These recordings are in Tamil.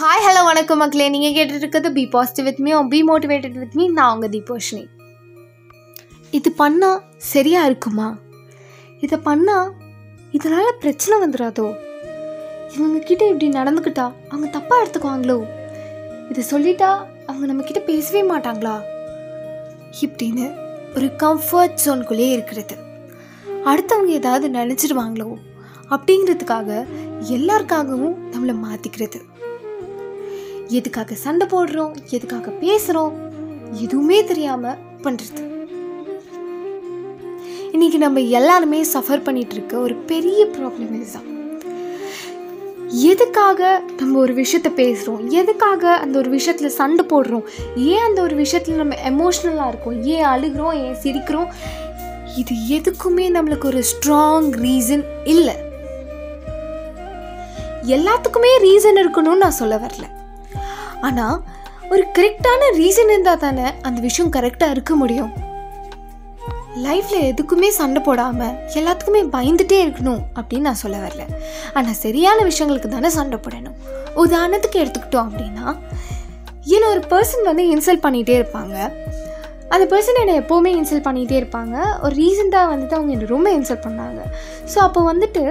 ஹாய் ஹலோ வணக்கம் மக்களே. நீங்கள் கேட்டுட்டு be positive with me be motivated with me நான் உங்கள் தீபோஷினி. இது பண்ணால் சரியாக இருக்குமா? இதை பண்ணால் இதனால் பிரச்சனை வந்துடாதோ இவங்கக்கிட்ட இப்படி நடந்துக்கிட்டா அவங்க தப்பாக எடுத்துக்குவாங்களோ? இதை சொல்லிட்டா அவங்க நம்மக்கிட்ட பேசவே மாட்டாங்களா? இப்படின்னு ஒரு கம்ஃபர்ட் ஜோன்குள்ளேயே இருக்கிறது. அடுத்தவங்க ஏதாவது நினச்சிடுவாங்களோ அப்படிங்கிறதுக்காக எல்லாருக்காகவும் நம்மளை மாற்றிக்கிறது எதுக்காக சண்டை போடுறோம் எதுக்காக பேசுகிறோம் எதுவுமே தெரியாமல் பண்ணுறது இன்னைக்கு நம்ம எல்லாருமே சஃபர் பண்ணிட்டு இருக்க ஒரு பெரிய ப்ராப்ளம் இதுதான். எதுக்காக நம்ம ஒரு விஷயத்த பேசுகிறோம் எதுக்காக அந்த ஒரு விஷயத்தில் சண்டை போடுறோம் ஏன் அந்த ஒரு விஷயத்தில் நம்ம எமோஷ்னலாக இருக்கோம் ஏன் அழுகிறோம் ஏன் சிரிக்கிறோம் இது எதுக்குமே நம்மளுக்கு ஒரு ஸ்ட்ராங் ரீசன் இல்லை. எல்லாத்துக்குமே ரீசன் இருக்கணும்னு நான் சொல்ல வரல. ஆனால் ஒரு கரெக்டான ரீசன் இருந்தால் தானே அந்த விஷயம் கரெக்டாக இருக்க முடியும். லைஃப்பில் எதுக்குமே சண்டை போடாமல் எல்லாத்துக்குமே பயந்துட்டே இருக்கணும் அப்படின்னு நான் சொல்ல வரல. ஆனால் சரியான விஷயங்களுக்கு தானே சண்டை போடணும். உதாரணத்துக்கு எடுத்துக்கிட்டோம் அப்படின்னா ஏன் ஒரு பர்சன் வந்து இன்சல்ட் பண்ணிகிட்டே இருப்பாங்க. அந்த பர்சன் என்னை எப்போவுமே இன்சல்ட் பண்ணிகிட்டே இருப்பாங்க. ஒரு ரீசெண்டாக வந்துட்டு அவங்க என்னை ரொம்ப இன்சல்ட் பண்ணாங்க. ஸோ அப்போ வந்துட்டு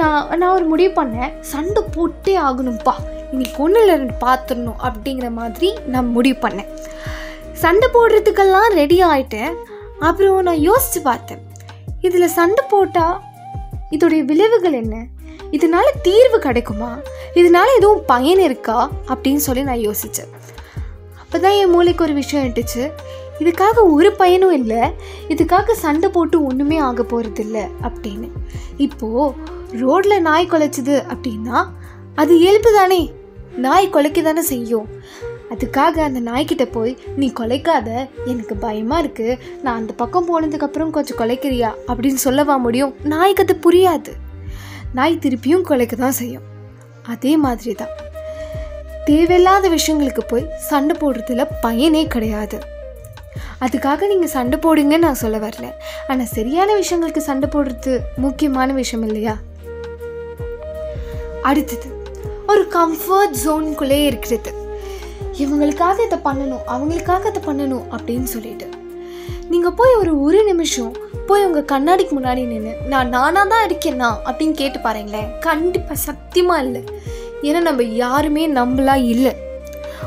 நான் நான் ஒரு முடிவு பண்ணேன். சண்டை போட்டே ஆகணும்ப்பா இன்னைக்கு ஒன்றில் பார்த்துடணும் அப்படிங்கிற மாதிரி நான் முடிவு பண்ணேன். சண்டை போடுறதுக்கெல்லாம் ரெடி ஆகிட்டேன் அப்புறம் நான் யோசித்து பார்த்தேன். இதில் சண்டை போட்டால் இதோடைய விளைவுகள் என்ன? இதனால தீர்வு கிடைக்குமா? இதனால எதுவும் பயன் இருக்கா? அப்படின்னு சொல்லி நான் யோசித்தேன் அப்போ தான் என் மூளைக்கு ஒரு விஷயம் இட்டுச்சு இதுக்காக ஒரு பயனும் இல்லை. இதுக்காக சண்டை போட்டு ஒன்றுமே ஆக போகிறதில்ல அப்படின்னு. இப்போது ரோட்டில் நாய் குலைச்சிது அப்படின்னா அது இயல்பு தானே நாய் குலைக்க தானே செய்யும். அதுக்காக அந்த நாய்கிட்ட போய் நீ கொலைக்காத எனக்கு பயமாக இருக்குது நான் அந்த பக்கம் போனதுக்கப்புறம் கொஞ்சம் கொலைக்கிறியா? அப்படின்னு சொல்லவா முடியும்? நாய்க்கு அது புரியாது. நாய் திருப்பியும் கொலைக்க தான் செய்யும். அதே மாதிரி தான் தேவையில்லாத விஷயங்களுக்கு போய் சண்டை போடுறதுல பயனே கிடையாது. அதுக்காக நீங்கள் சண்டை போடுங்கன்னு நான் சொல்ல வரல. ஆனால் சரியான விஷயங்களுக்கு சண்டை போடுறது முக்கியமான விஷயம் இல்லையா? அடுத்தது. ஒரு கம்ஃபர்ட் ஜோனுக்குள்ளே இருக்கிறது. இவங்களுக்காக இதை பண்ணணும் அவங்களுக்காக இதை பண்ணணும் அப்படின்னு சொல்லிட்டு. நீங்கள் போய் ஒரு ஒரு நிமிஷம் போய் உங்கள் கண்ணாடிக்கு முன்னாடி நின்று நான் நானாக தான் இருக்கேன்னா அப்படின்னு கேட்டு பாருங்களேன். கண்டிப்பாக சத்தியமாக இல்லை. ஏன்னா நம்ம யாருமே நம்மளாக இல்லை.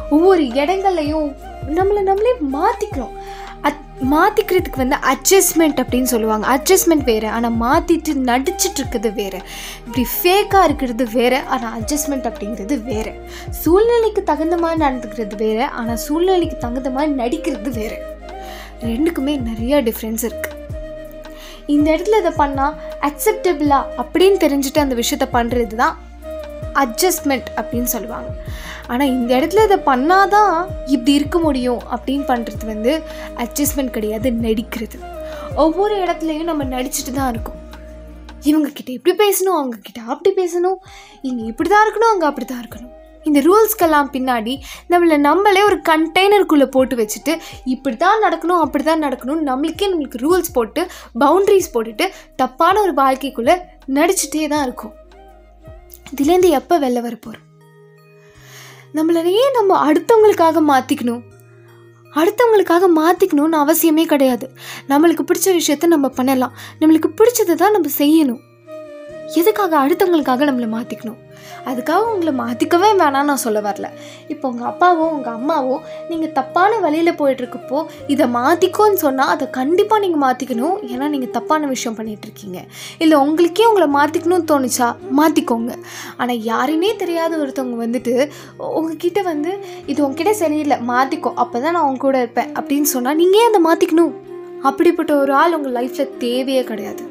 ஒவ்வொரு இடங்கள்லையும் நம்மளை நம்மளே மாற்றிக்கிறோம் மாற்றிக்கிறதுக்கு வந்து அட்ஜஸ்ட்மெண்ட் அப்படின்னு சொல்லுவாங்க. அட்ஜஸ்ட்மெண்ட் வேறு ஆனால் மாற்றிட்டு நடிச்சிட்டு இருக்கிறது வேறு. இப்படி ஃபேக்காக இருக்கிறது வேறு ஆனால் அட்ஜஸ்ட்மெண்ட் அப்படிங்கிறது வேறு. சூழ்நிலைக்கு தகுந்த மாதிரி நடந்துக்கிறது வேறு ஆனால் சூழ்நிலைக்கு தகுந்த மாதிரி நடிக்கிறது வேறு. ரெண்டுக்குமே நிறையா டிஃப்ரென்ஸ் இருக்குது இந்த இடத்துல இதை பண்ணால் அக்செப்டபிளா அப்படின்னு தெரிஞ்சுட்டு அந்த விஷயத்த பண்ணுறது தான் அட்ஜஸ்ட்மெண்ட் அப்படின்னு சொல்லுவாங்க. ஆனால் இந்த இடத்துல இதை பண்ணாதான் இப்படி இருக்க முடியும் அப்படின்னு பண்ணுறது வந்து அட்ஜஸ்ட்மெண்ட் கிடையாது நடிக்கிறது. ஒவ்வொரு இடத்துலையும் நம்ம நடிச்சுட்டு தான் இருக்கோம். இவங்கக்கிட்ட இப்படி பேசணும் அவங்கக்கிட்ட அப்படி பேசணும். இங்கே இப்படி தான் இருக்கணும் அங்கே அப்படி தான் இருக்கணும். இந்த ரூல்ஸ்க்கெல்லாம் பின்னாடி நம்மளை நம்மளே ஒரு கண்டெய்னருக்குள்ளே போட்டு வச்சுட்டு இப்படி தான் நடக்கணும் அப்படி தான் நடக்கணும் நம்மளுக்கே நம்மளுக்கு ரூல்ஸ் போட்டு பவுண்ட்ரிஸ் போட்டுட்டு தப்பான ஒரு வாழ்க்கைக்குள்ளே நடிச்சுட்டே தான் இருக்கும். இதுலேருந்து எப்போ வெளில வர போகிறோம் நம்மளையே நம்ம அடுத்தவங்களுக்காக மாற்றிக்கணும் அடுத்தவங்களுக்காக மாற்றிக்கணும்னு அவசியமே கிடையாது. நம்மளுக்கு பிடிச்ச விஷயத்த நம்ம பண்ணலாம். நம்மளுக்கு பிடிச்சதை தான் நம்ம செய்யணும். எதுக்காக அடுத்தவங்களுக்காக நம்மளை மாற்றிக்கணும் அதுக்காக உங்களை மாற்றிக்கவே வேணாம்னு நான் சொல்ல வரல. இப்போ உங்கள் அப்பாவோ உங்கள் அம்மாவோ நீங்கள் தப்பான வழியில் போயிட்டுருக்கப்போ இதை மாற்றிக்கோன்னு சொன்னால் அதை கண்டிப்பாக நீங்கள் மாற்றிக்கணும் ஏன்னா நீங்கள் தப்பான விஷயம் பண்ணிகிட்ருக்கீங்க இல்லை உங்களுக்கே உங்களை மாற்றிக்கணும்னு தோணுச்சா? மாற்றிக்கோங்க ஆனால் யாருன்னே தெரியாத ஒருத்தவங்க வந்துட்டு உங்ககிட்ட வந்து இது உங்ககிட்ட சரியில்லை மாற்றிக்கோ அப்போ தான் நான் உங்க கூட இருப்பேன். அப்படின்னு சொன்னால் நீங்கள் அதை மாற்றிக்கணும் அப்படிப்பட்ட ஒரு ஆள் உங்கள் லைஃப்பில் தேவையே கிடையாது.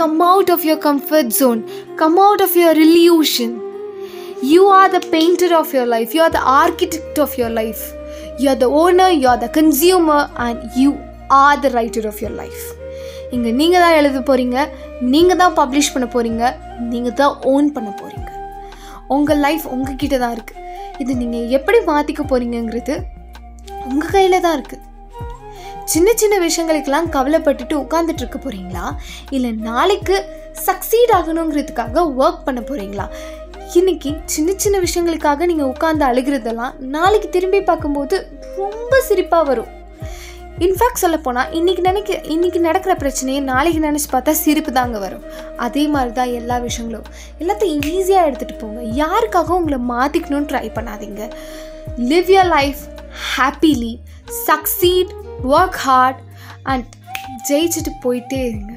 Come out of your comfort zone come out of your illusion you are the painter of your life you are the architect of your life you are the owner you are the consumer and you are the writer of your life இங்கே நீங்கள் தான் எழுத போகிறீங்க நீங்கள் தான் பப்ளிஷ் பண்ண போகிறீங்க நீங்கள் தான் ஓன் பண்ண போகிறீங்க உங்கள் லைஃப் உங்ககிட்ட தான் இருக்குது இது நீங்கள் எப்படி மாற்றிக்க போகிறீங்கங்கிறது உங்கள் கையில் தான் இருக்குது சின்ன சின்ன விஷயங்களுக்கெல்லாம் கவலைப்பட்டுட்டு உட்காந்துட்டு இருக்க போகிறீங்களா இல்லை நாளைக்கு சக்சீட் ஆகணுங்கிறதுக்காக ஒர்க் பண்ண போகிறீங்களா இன்னைக்கு சின்ன சின்ன விஷயங்களுக்காக நீங்கள் உட்காந்து அழுகிறதெல்லாம் நாளைக்கு திரும்பி பார்க்கும்போது ரொம்ப சிரிப்பாக வரும். இன்ஃபேக்ட் சொல்லப்போனால் இன்றைக்கி நினைக்க இன்றைக்கி நடக்கிற பிரச்சனையை நாளைக்கு நினச்சி பார்த்தா சிரிப்பு தாங்க வரும். அதே மாதிரி தான் எல்லா விஷயங்களும். எல்லாத்தையும் ஈஸியாக எடுத்துகிட்டு போங்க. யாருக்காகவும் உங்களை மாற்றிக்கணும்னு ட்ரை பண்ணாதீங்க. Live your life happily succeed work hard and ஜெயிச்சுட்டு போயிட்டே இருங்க.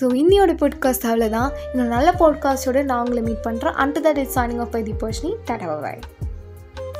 ஸோ இன்னியோட பாட்காஸ்ட் அவ்வளோதான் இன்னும் நல்ல பாட்காஸ்டோடு நான் உங்களை மீட் பண்ணுறேன் and that is signing off by the பர்ஷனி tata bye